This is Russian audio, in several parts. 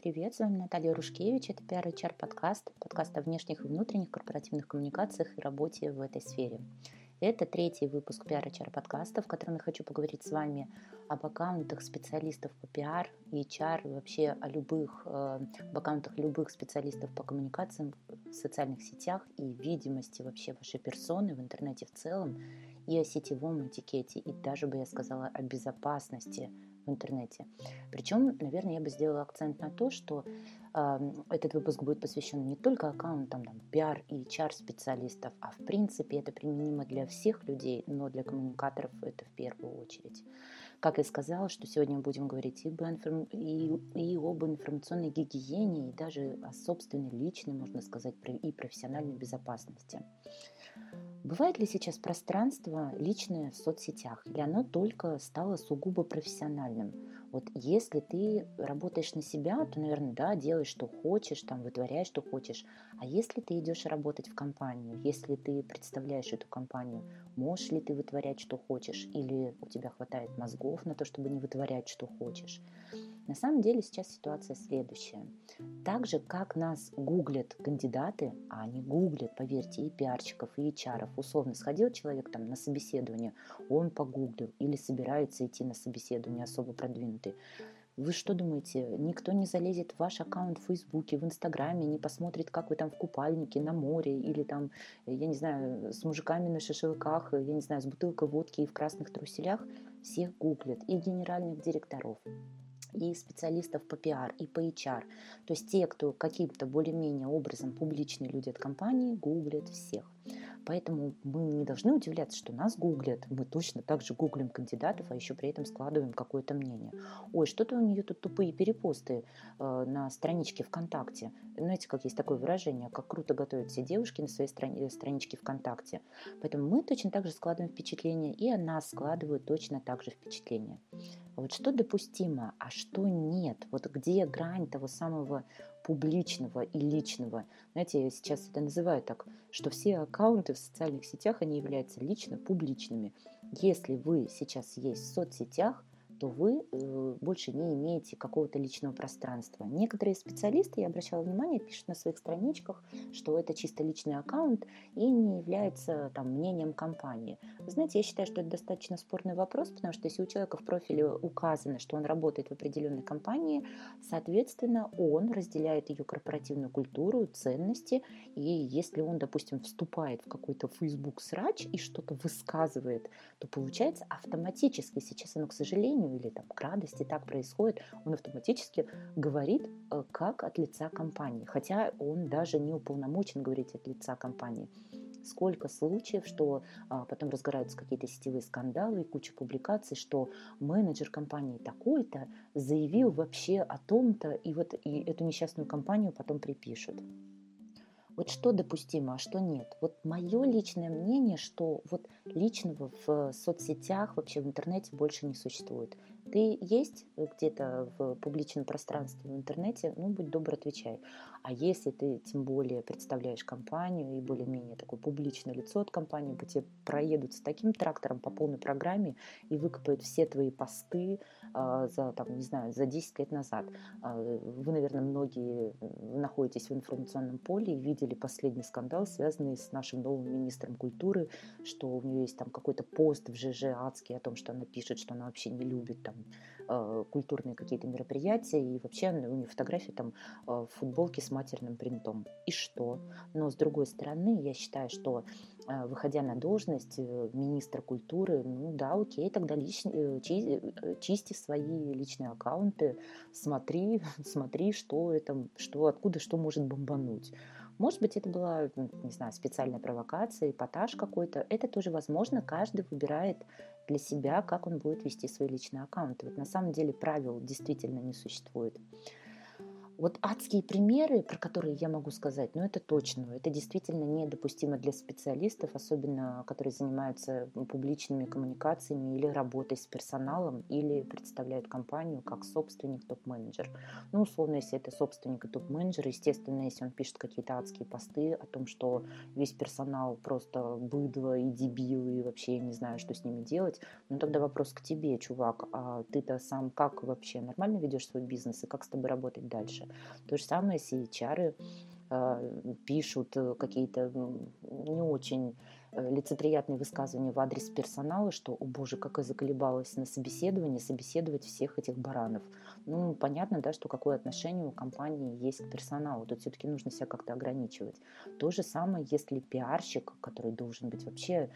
привет! С вами Наталья Рушкевич. Это PR HR подкаст, подкаст о внешних и внутренних корпоративных коммуникациях и работе в этой ссфере. Это третий выпуск PR HR подкаста, в котором я хочу поговорить с вами об аккаунтах специалистов по PR и HR, вообще о любых, э, об аккаунтах любых специалистов по коммуникациям в социальных сетях и видимости вообще вашей персоны в интернете в целом, и о сетевом этикете, и даже бы я сказала о безопасности в интернете. Причем, наверное, я бы сделала акцент на то, что э, этот выпуск будет посвящен не только аккаунтам там, PR и HR специалистов, а в принципе это применимо для всех людей, но для коммуникаторов это в первую очередь. Как я сказала, что сегодня мы будем говорить и, информ... и, и об информационной гигиене, и даже о собственной личной, можно сказать, и профессиональной безопасности. Бывает ли сейчас пространство личное в соцсетях, или оно только стало сугубо профессиональным? Вот если ты работаешь на себя, то, наверное, да, делаешь, что хочешь, там, вытворяешь, что хочешь. А если ты идешь работать в компанию, если ты представляешь эту компанию, можешь ли ты вытворять, что хочешь, или у тебя хватает мозгов на то, чтобы не вытворять, что хочешь? На самом деле сейчас ситуация следующая. Так же, как нас гуглят кандидаты, а они гуглят, поверьте, и пиарщиков, и HR, условно сходил человек там на собеседование, он погуглил или собирается идти на собеседование особо продвинутый, вы что думаете, никто не залезет в ваш аккаунт в Фейсбуке, в Инстаграме, не посмотрит, как вы там в купальнике, на море, или там, я не знаю, с мужиками на шашлыках, я не знаю, с бутылкой водки и в красных труселях? Всех гуглят, и генеральных директоров, и специалистов по пиар, и по HR. То есть те, кто каким-то более-менее образом публичные люди от компании, гуглят всех. Поэтому мы не должны удивляться, что нас гуглят. Мы точно так же гуглим кандидатов, а еще при этом складываем какое-то мнение. Ой, что-то у нее тут тупые перепосты э, на страничке ВКонтакте. Знаете, как есть такое выражение, как круто готовят все девушки на своей страни- э, страничке ВКонтакте. Поэтому мы точно так же складываем впечатление, и о нас складывают точно так же впечатление. Вот что допустимо, а что нет? Вот где грань того самого публичного и личного. Знаете, я сейчас это называю так, что все аккаунты в социальных сетях, они являются лично публичными. Если вы сейчас есть в соцсетях, то вы э, больше не имеете какого-то личного пространства. Некоторые специалисты, я обращала внимание, пишут на своих страничках, что это чисто личный аккаунт и не является там, мнением компании. Вы знаете, я считаю, что это достаточно спорный вопрос, потому что если у человека в профиле указано, что он работает в определенной компании, соответственно, он разделяет ее корпоративную культуру, ценности, и если он, допустим, вступает в какой-то Facebook срач и что-то высказывает, то получается автоматически, сейчас оно, к сожалению, или там к радости так происходит, он автоматически говорит э, как от лица компании, хотя он даже не уполномочен говорить от лица компании. Сколько случаев, что а, потом разгораются какие-то сетевые скандалы и куча публикаций, что менеджер компании такой-то заявил вообще о том-то, и вот и эту несчастную компанию потом припишут. Вот что допустимо, а что нет? Вот мое личное мнение, что вот личного в соцсетях, вообще в интернете больше не существует. Ты есть где-то в публичном пространстве в интернете, ну, будь добр, отвечай. А если ты тем более представляешь компанию и более-менее такое публичное лицо от компании, по тебе проедут с таким трактором по полной программе и выкопают все твои посты э, за, там, не знаю, за 10 лет назад. Э, вы, наверное, многие находитесь в информационном поле и видели последний скандал, связанный с нашим новым министром культуры, что у нее есть там какой-то пост в ЖЖ адский о том, что она пишет, что она вообще не любит там э, культурные какие-то мероприятия, и вообще у нее фотографии там э, в футболке с матерным принтом. И что? Но с другой стороны, я считаю, что э, выходя на должность министра культуры, ну да, окей, тогда лич, чи, чисти свои личные аккаунты, смотри, смотри, что это, что, откуда что может бомбануть. Может быть, это была, не знаю, специальная провокация, эпатаж какой-то. Это тоже возможно. Каждый выбирает для себя, как он будет вести свои личные аккаунты. Вот на самом деле правил действительно не существует. Вот адские примеры, про которые я могу сказать, ну это точно, это действительно недопустимо для специалистов, особенно которые занимаются публичными коммуникациями или работой с персоналом, или представляют компанию как собственник, топ-менеджер. Ну, условно, если это собственник и топ-менеджер, естественно, если он пишет какие-то адские посты о том, что весь персонал просто быдло и дебилы, и вообще я не знаю, что с ними делать, ну тогда вопрос к тебе, чувак, а ты-то сам как вообще нормально ведешь свой бизнес и как с тобой работать дальше? То же самое с HR э, пишут какие-то не очень Э, лицеприятные высказывания в адрес персонала, что, о боже, как я заколебалась на собеседовании собеседовать всех этих баранов. Ну, понятно, да, что какое отношение у компании есть к персоналу. Тут все-таки нужно себя как-то ограничивать. То же самое, если пиарщик, который должен быть вообще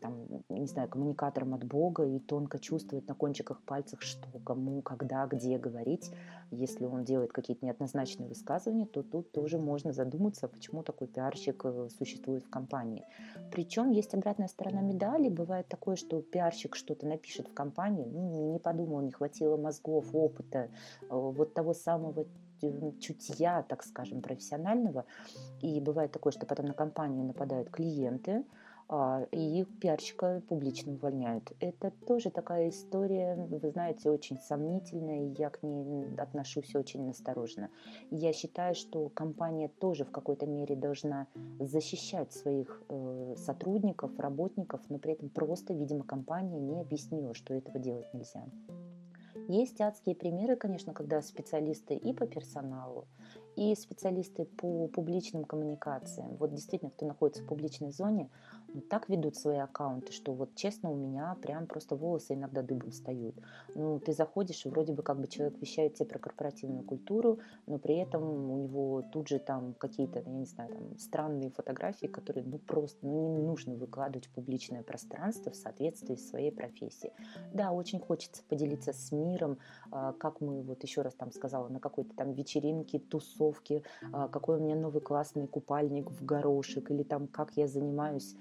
там, не знаю, коммуникатором от Бога и тонко чувствовать на кончиках пальцев, что кому, когда, где говорить. Если он делает какие-то неоднозначные высказывания, то тут тоже можно задуматься, почему такой пиарщик э, существует в компании. Причем есть обратная сторона медали. Бывает такое, что пиарщик что-то напишет в компании, ну, не подумал, не хватило мозгов, опыта, э, вот того самого чутья, так скажем, профессионального. И бывает такое, что потом на компанию нападают клиенты, и пиарщика публично увольняют. Это тоже такая история, вы знаете, очень сомнительная, и я к ней отношусь очень настороженно. Я считаю, что компания тоже в какой-то мере должна защищать своих э, сотрудников, работников, но при этом просто, видимо, компания не объяснила, что этого делать нельзя. Есть адские примеры, конечно, когда специалисты и по персоналу, и специалисты по публичным коммуникациям, вот действительно, кто находится в публичной зоне, так ведут свои аккаунты, что вот честно у меня прям просто волосы иногда дыбом встают. Ну, ты заходишь, и вроде бы как бы человек вещает тебе про корпоративную культуру, но при этом у него тут же там какие-то, я не знаю, там странные фотографии, которые ну просто ну, не нужно выкладывать в публичное пространство в соответствии с своей профессией. Да, очень хочется поделиться с миром, а, как мы, вот еще раз там сказала, на какой-то там вечеринке, тусовке, а, какой у меня новый классный купальник в горошек, или там как я занимаюсь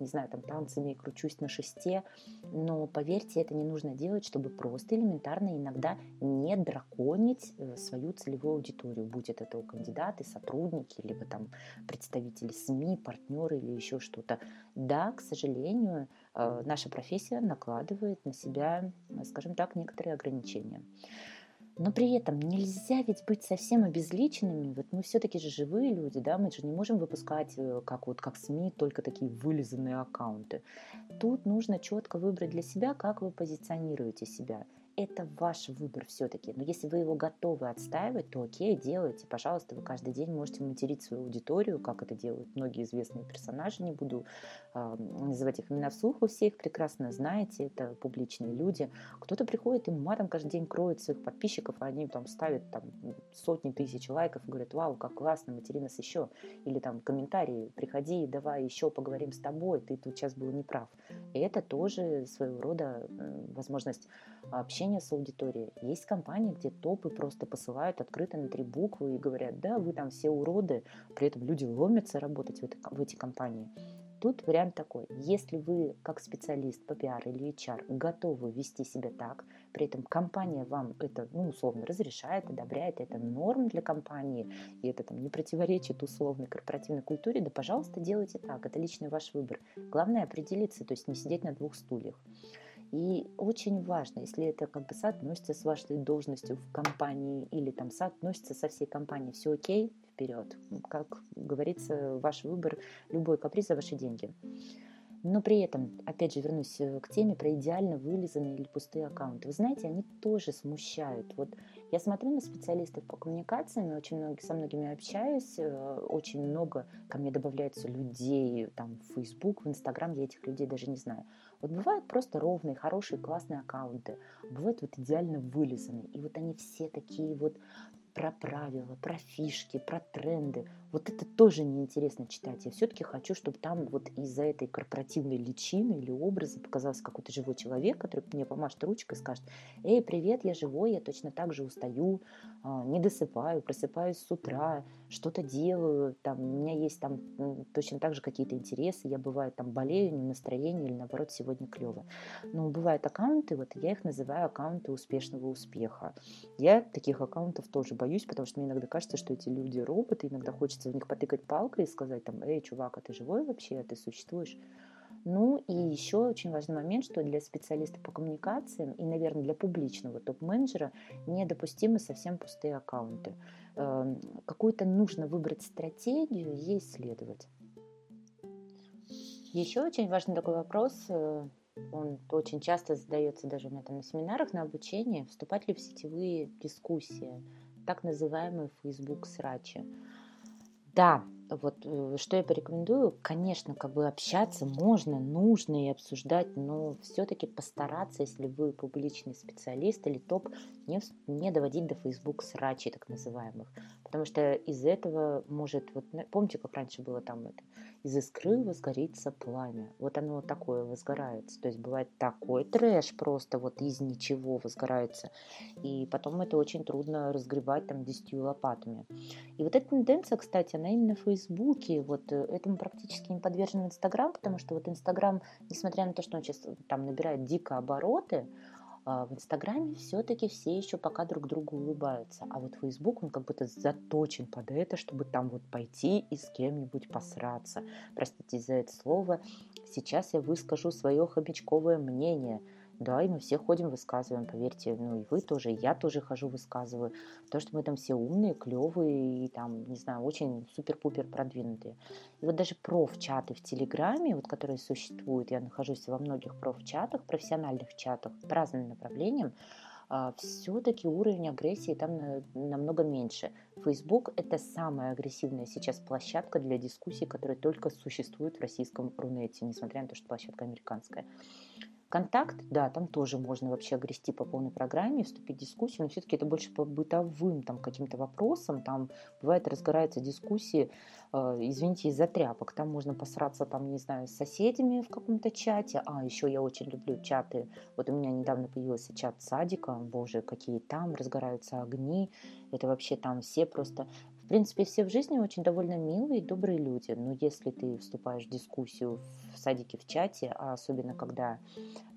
не знаю, там танцами и кручусь на шесте, но поверьте, это не нужно делать, чтобы просто элементарно иногда не драконить э, свою целевую аудиторию, будь это, это кандидаты, сотрудники, либо там представители СМИ, партнеры или еще что-то. Да, к сожалению, э, наша профессия накладывает на себя, скажем так, некоторые ограничения. Но при этом нельзя ведь быть совсем обезличенными. Вот мы все-таки же живые люди, да, мы же не можем выпускать, э, как вот как СМИ, только такие вылизанные аккаунты. Тут нужно четко выбрать для себя, как вы позиционируете себя это ваш выбор все-таки. Но если вы его готовы отстаивать, то окей, делайте. Пожалуйста, вы каждый день можете материть свою аудиторию, как это делают многие известные персонажи. Не буду э, называть их имена вслух, вы все их прекрасно знаете, это публичные люди. Кто-то приходит и матом каждый день кроет своих подписчиков, а они там ставят там, сотни тысяч лайков и говорят, вау, как классно, матери нас еще. Или там комментарии, приходи, давай еще поговорим с тобой, ты тут сейчас был неправ. И это тоже своего рода возможность общение с аудиторией. Есть компании, где топы просто посылают открыто на три буквы и говорят, да, вы там все уроды, при этом люди ломятся работать в, это, в эти компании. Тут вариант такой. Если вы, как специалист по пиар или HR, готовы вести себя так, при этом компания вам это, ну, условно, разрешает, одобряет, это норм для компании, и это там не противоречит условной корпоративной культуре, да, пожалуйста, делайте так, это личный ваш выбор. Главное определиться, то есть не сидеть на двух стульях. И очень важно, если это как бы соотносится с вашей должностью в компании или там соотносится со всей компанией, все окей, вперед. Как говорится, ваш выбор, любой каприз за ваши деньги. Но при этом, опять же, вернусь э, к теме про идеально вылизанные или пустые аккаунты. Вы знаете, они тоже смущают. Вот я смотрю на специалистов по коммуникациям, очень много, со многими общаюсь, э, очень много ко мне добавляется людей там, в Facebook, в Instagram, я этих людей даже не знаю. Вот бывают просто ровные, хорошие, классные аккаунты, бывают вот идеально вылизанные, и вот они все такие вот про правила, про фишки, про тренды. Вот это тоже неинтересно читать. Я все-таки хочу, чтобы там вот из-за этой корпоративной личины или образа показался какой-то живой человек, который мне помашет ручкой и скажет, эй, привет, я живой, я точно так же устаю, а, не досыпаю, просыпаюсь с утра, что-то делаю, там, у меня есть там точно так же какие-то интересы, я бывает там болею, не настроение или наоборот сегодня клево. Но бывают аккаунты, вот я их называю аккаунты успешного успеха. Я таких аккаунтов тоже боюсь, потому что мне иногда кажется, что эти люди роботы, иногда хочется в них потыкать палкой и сказать там, эй, чувак, а ты живой вообще, а ты существуешь? Ну и еще очень важный момент, что для специалиста по коммуникациям и, наверное, для публичного топ-менеджера недопустимы совсем пустые аккаунты. Эм, какую-то нужно выбрать стратегию и исследовать. Еще очень важный такой вопрос, э, он очень часто задается даже у меня там на семинарах, на обучении, вступать ли в сетевые дискуссии так называемые Facebook Da, Вот э, что я порекомендую, конечно, как бы общаться можно, нужно и обсуждать, но все-таки постараться, если вы публичный специалист или топ, не, не доводить до Facebook срачей так называемых. Потому что из этого может, вот помните, как раньше было там это, из искры возгорится пламя. Вот оно такое возгорается. То есть бывает такой трэш просто вот из ничего возгорается. И потом это очень трудно разгребать там десятью лопатами. И вот эта тенденция, кстати, она именно в Фейсбуке. Вот э, этому практически не подвержен Инстаграм, потому что вот Инстаграм, несмотря на то, что он сейчас там набирает дико обороты, а, в Инстаграме все-таки все еще пока друг другу улыбаются. А вот Фейсбук, он как будто заточен под это, чтобы там вот пойти и с кем-нибудь посраться. Простите за это слово. Сейчас я выскажу свое хомячковое мнение – да, и мы все ходим, высказываем, поверьте, ну и вы тоже, и я тоже хожу, высказываю. То, что мы там все умные, клевые и там, не знаю, очень супер-пупер продвинутые. И вот даже проф-чаты в Телеграме, вот которые существуют, я нахожусь во многих проф-чатах, профессиональных чатах по разным направлениям, а, все-таки уровень агрессии там намного меньше. Facebook – это самая агрессивная сейчас площадка для дискуссий, которая только существует в российском Рунете, несмотря на то, что площадка американская. Контакт, да, там тоже можно вообще огрести по полной программе, вступить в дискуссию, но все-таки это больше по бытовым там каким-то вопросам. Там бывает разгораются дискуссии, э, извините, из-за тряпок. Там можно посраться, там, не знаю, с соседями в каком-то чате. А, еще я очень люблю чаты. Вот у меня недавно появился чат садика. Боже, какие там разгораются огни. Это вообще там все просто в принципе, все в жизни очень довольно милые и добрые люди, но если ты вступаешь в дискуссию в садике, в чате, а особенно когда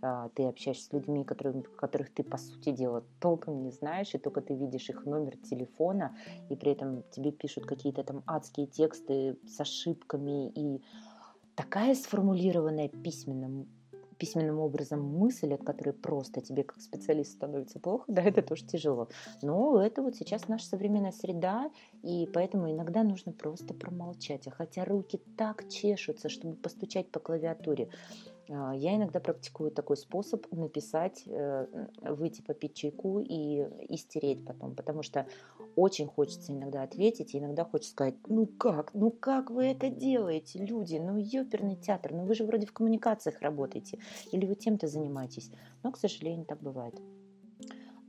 а, ты общаешься с людьми, которые, которых ты, по сути дела, толком не знаешь, и только ты видишь их номер телефона, и при этом тебе пишут какие-то там адские тексты с ошибками и такая сформулированная письменным письменным образом мысль, от которой просто тебе как специалист становится плохо, да, это тоже тяжело. Но это вот сейчас наша современная среда, и поэтому иногда нужно просто промолчать. А хотя руки так чешутся, чтобы постучать по клавиатуре, я иногда практикую такой способ написать, э, выйти попить чайку и, и стереть потом, потому что очень хочется иногда ответить, и иногда хочется сказать, ну как, ну как вы это делаете, люди, ну ёперный театр, ну вы же вроде в коммуникациях работаете, или вы тем-то занимаетесь. Но, к сожалению, так бывает.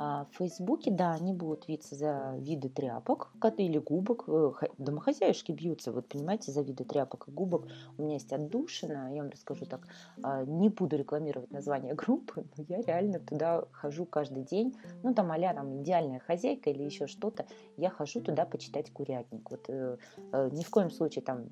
А в Фейсбуке, да, они будут виться за виды тряпок или губок. Э, домохозяюшки бьются, вот понимаете, за виды тряпок и губок. У меня есть отдушина, я вам расскажу так. А, не буду рекламировать название группы, но я реально туда хожу каждый день. Ну, там а там идеальная хозяйка или еще что-то. Я хожу туда почитать курятник. Вот э, э, ни в коем случае там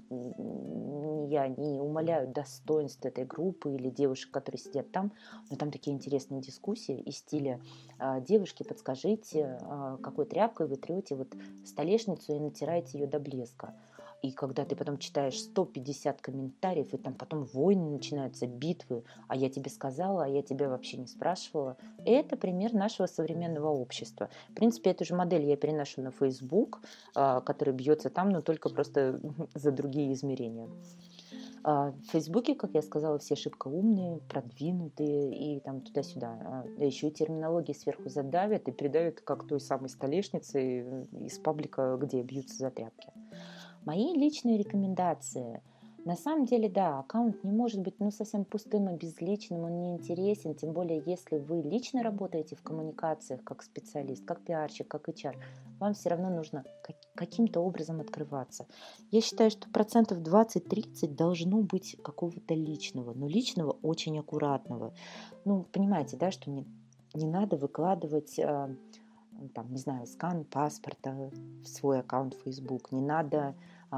я не умоляю достоинств этой группы или девушек, которые сидят там, но там такие интересные дискуссии из стиля а, девушки, подскажите, а, какой тряпкой вы трете вот столешницу и натираете ее до блеска. И когда ты потом читаешь 150 комментариев, и там потом войны начинаются, битвы, а я тебе сказала, а я тебя вообще не спрашивала, это пример нашего современного общества. В принципе, эту же модель я переношу на Facebook, а, который бьется там, но только просто за другие измерения. А, в Фейсбуке, как я сказала, все шибко умные, продвинутые и там туда-сюда. А, да еще и терминологии сверху задавят и передают как той самой столешнице из паблика, где бьются за тряпки. Мои личные рекомендации – на самом деле, да, аккаунт не может быть ну, совсем пустым и безличным, он не интересен, тем более, если вы лично работаете в коммуникациях как специалист, как пиарщик, как HR, вам все равно нужно каким-то образом открываться. Я считаю, что процентов 20-30 должно быть какого-то личного, но личного очень аккуратного. Ну, понимаете, да, что не, не надо выкладывать а, там, не знаю, скан паспорта в свой аккаунт Facebook, не надо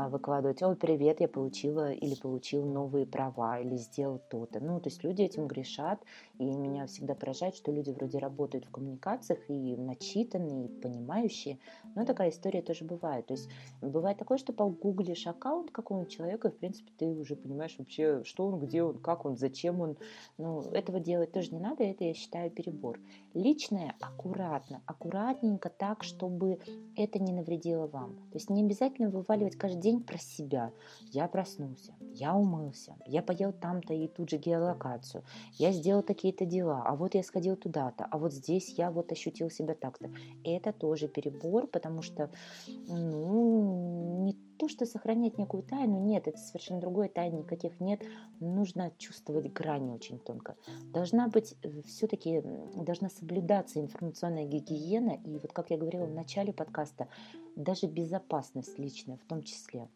выкладывать, ой, привет, я получила или получил новые права, или сделал то-то. Ну, то есть люди этим грешат, и меня всегда поражает, что люди вроде работают в коммуникациях и начитанные, и понимающие, но такая история тоже бывает. То есть бывает такое, что погуглишь аккаунт какого-нибудь человека, и, в принципе, ты уже понимаешь вообще, что он, где он, как он, зачем он. Ну, этого делать тоже не надо, это, я считаю, перебор. Личное аккуратно, аккуратненько так, чтобы это не навредило вам. То есть не обязательно вываливать каждый день про себя. Я проснулся, я умылся, я поел там-то и тут же геолокацию, я сделал такие-то дела, а вот я сходил туда-то, а вот здесь я вот ощутил себя так-то. Это тоже перебор, потому что, ну, что сохранять некую тайну, нет, это совершенно другое, тайн никаких нет. Нужно чувствовать грани очень тонко. Должна быть э, все-таки, должна соблюдаться информационная гигиена. И вот, как я говорила в начале подкаста, даже безопасность личная в том числе.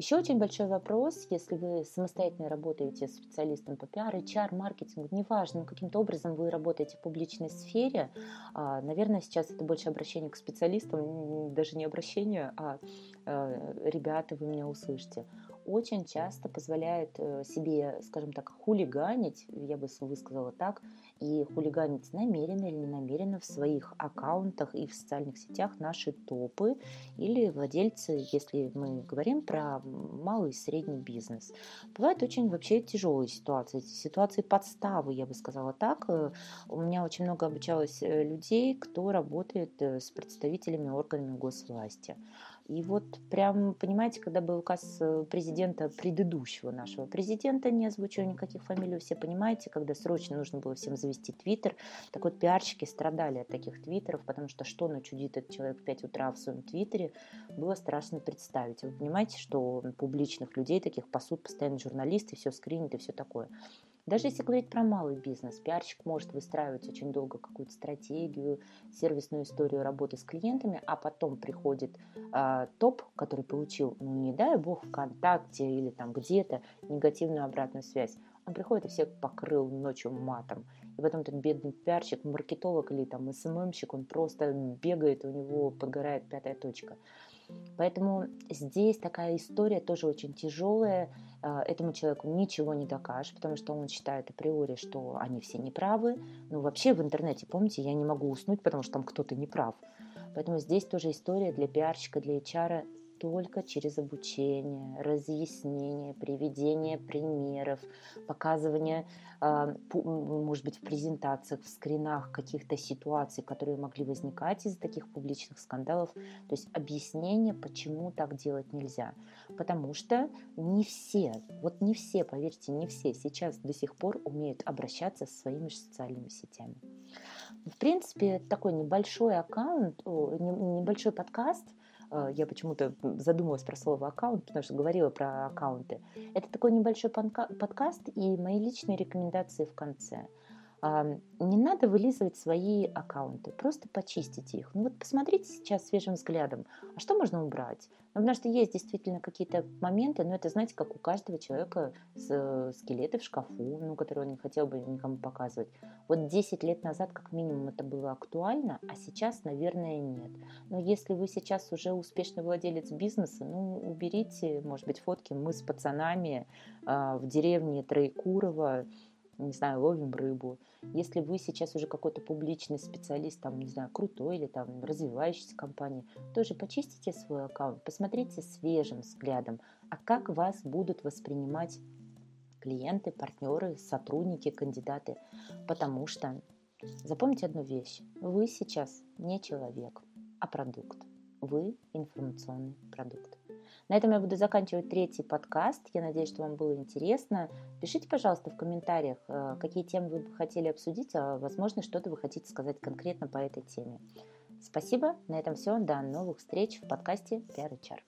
Еще очень большой вопрос, если вы самостоятельно работаете специалистом по пиар, HR, маркетингу, неважно, каким-то образом вы работаете в публичной сфере, а, наверное, сейчас это больше обращение к специалистам, даже не обращение, а э, ребята, вы меня услышите очень часто позволяет э, себе, скажем так, хулиганить, я бы высказала так, и хулиганить намеренно или не намеренно в своих аккаунтах и в социальных сетях наши топы или владельцы, если мы говорим про малый и средний бизнес. Бывают очень вообще тяжелые ситуации, ситуации подставы, я бы сказала так. Э, у меня очень много обучалось э, людей, кто работает с представителями органами госвласти. И вот прям, понимаете, когда был указ э, президента предыдущего нашего президента, не озвучивая никаких фамилий, все понимаете, когда срочно нужно было всем завести твиттер, так вот пиарщики страдали от таких твиттеров, потому что что начудит этот человек в 5 утра в своем твиттере, было страшно представить. Вы понимаете, что публичных людей таких пасут постоянно журналисты, все скринят и все такое. Даже если говорить про малый бизнес, пиарщик может выстраивать очень долго какую-то стратегию, сервисную историю работы с клиентами, а потом приходит э, топ, который получил, ну не дай бог, ВКонтакте или там где-то негативную обратную связь. Он приходит и всех покрыл ночью матом. И потом этот бедный пиарщик, маркетолог или там СММщик, он просто бегает, у него подгорает пятая точка. Поэтому здесь такая история тоже очень тяжелая. А, этому человеку ничего не докажешь, потому что он считает априори, что они все неправы. Ну, вообще в интернете, помните, я не могу уснуть, потому что там кто-то неправ. Поэтому здесь тоже история для пиарщика, для HR только через обучение, разъяснение, приведение примеров, показывание, а, может быть, в презентациях, в скринах каких-то ситуаций, которые могли возникать из таких публичных скандалов. То есть объяснение, почему так делать нельзя. Потому что не все, вот не все, поверьте, не все сейчас до сих пор умеют обращаться со своими социальными сетями. В принципе, такой небольшой аккаунт, небольшой подкаст – я почему-то задумалась про слово аккаунт, потому что говорила про аккаунты. Это такой небольшой подкаст и мои личные рекомендации в конце – не надо вылизывать свои аккаунты, просто почистите их. Ну вот посмотрите сейчас свежим взглядом, а что можно убрать? Ну, потому что есть действительно какие-то моменты, но это, знаете, как у каждого человека с, скелеты в шкафу, ну, которые он не хотел бы никому показывать. Вот 10 лет назад как минимум это было актуально, а сейчас, наверное, нет. Но если вы сейчас уже успешный владелец бизнеса, ну, уберите, может быть, фотки мы с пацанами э, в деревне Троекурово, не знаю, ловим рыбу. Если вы сейчас уже какой-то публичный специалист, там, не знаю, крутой или там развивающийся компании, тоже почистите свой аккаунт, посмотрите свежим взглядом, а как вас будут воспринимать клиенты, партнеры, сотрудники, кандидаты. Потому что запомните одну вещь. Вы сейчас не человек, а продукт. Вы информационный продукт. На этом я буду заканчивать третий подкаст. Я надеюсь, что вам было интересно. Пишите, пожалуйста, в комментариях, э, какие темы вы бы хотели обсудить, а возможно, что-то вы хотите сказать конкретно по этой теме. Спасибо. На этом все. До новых встреч в подкасте PR HR.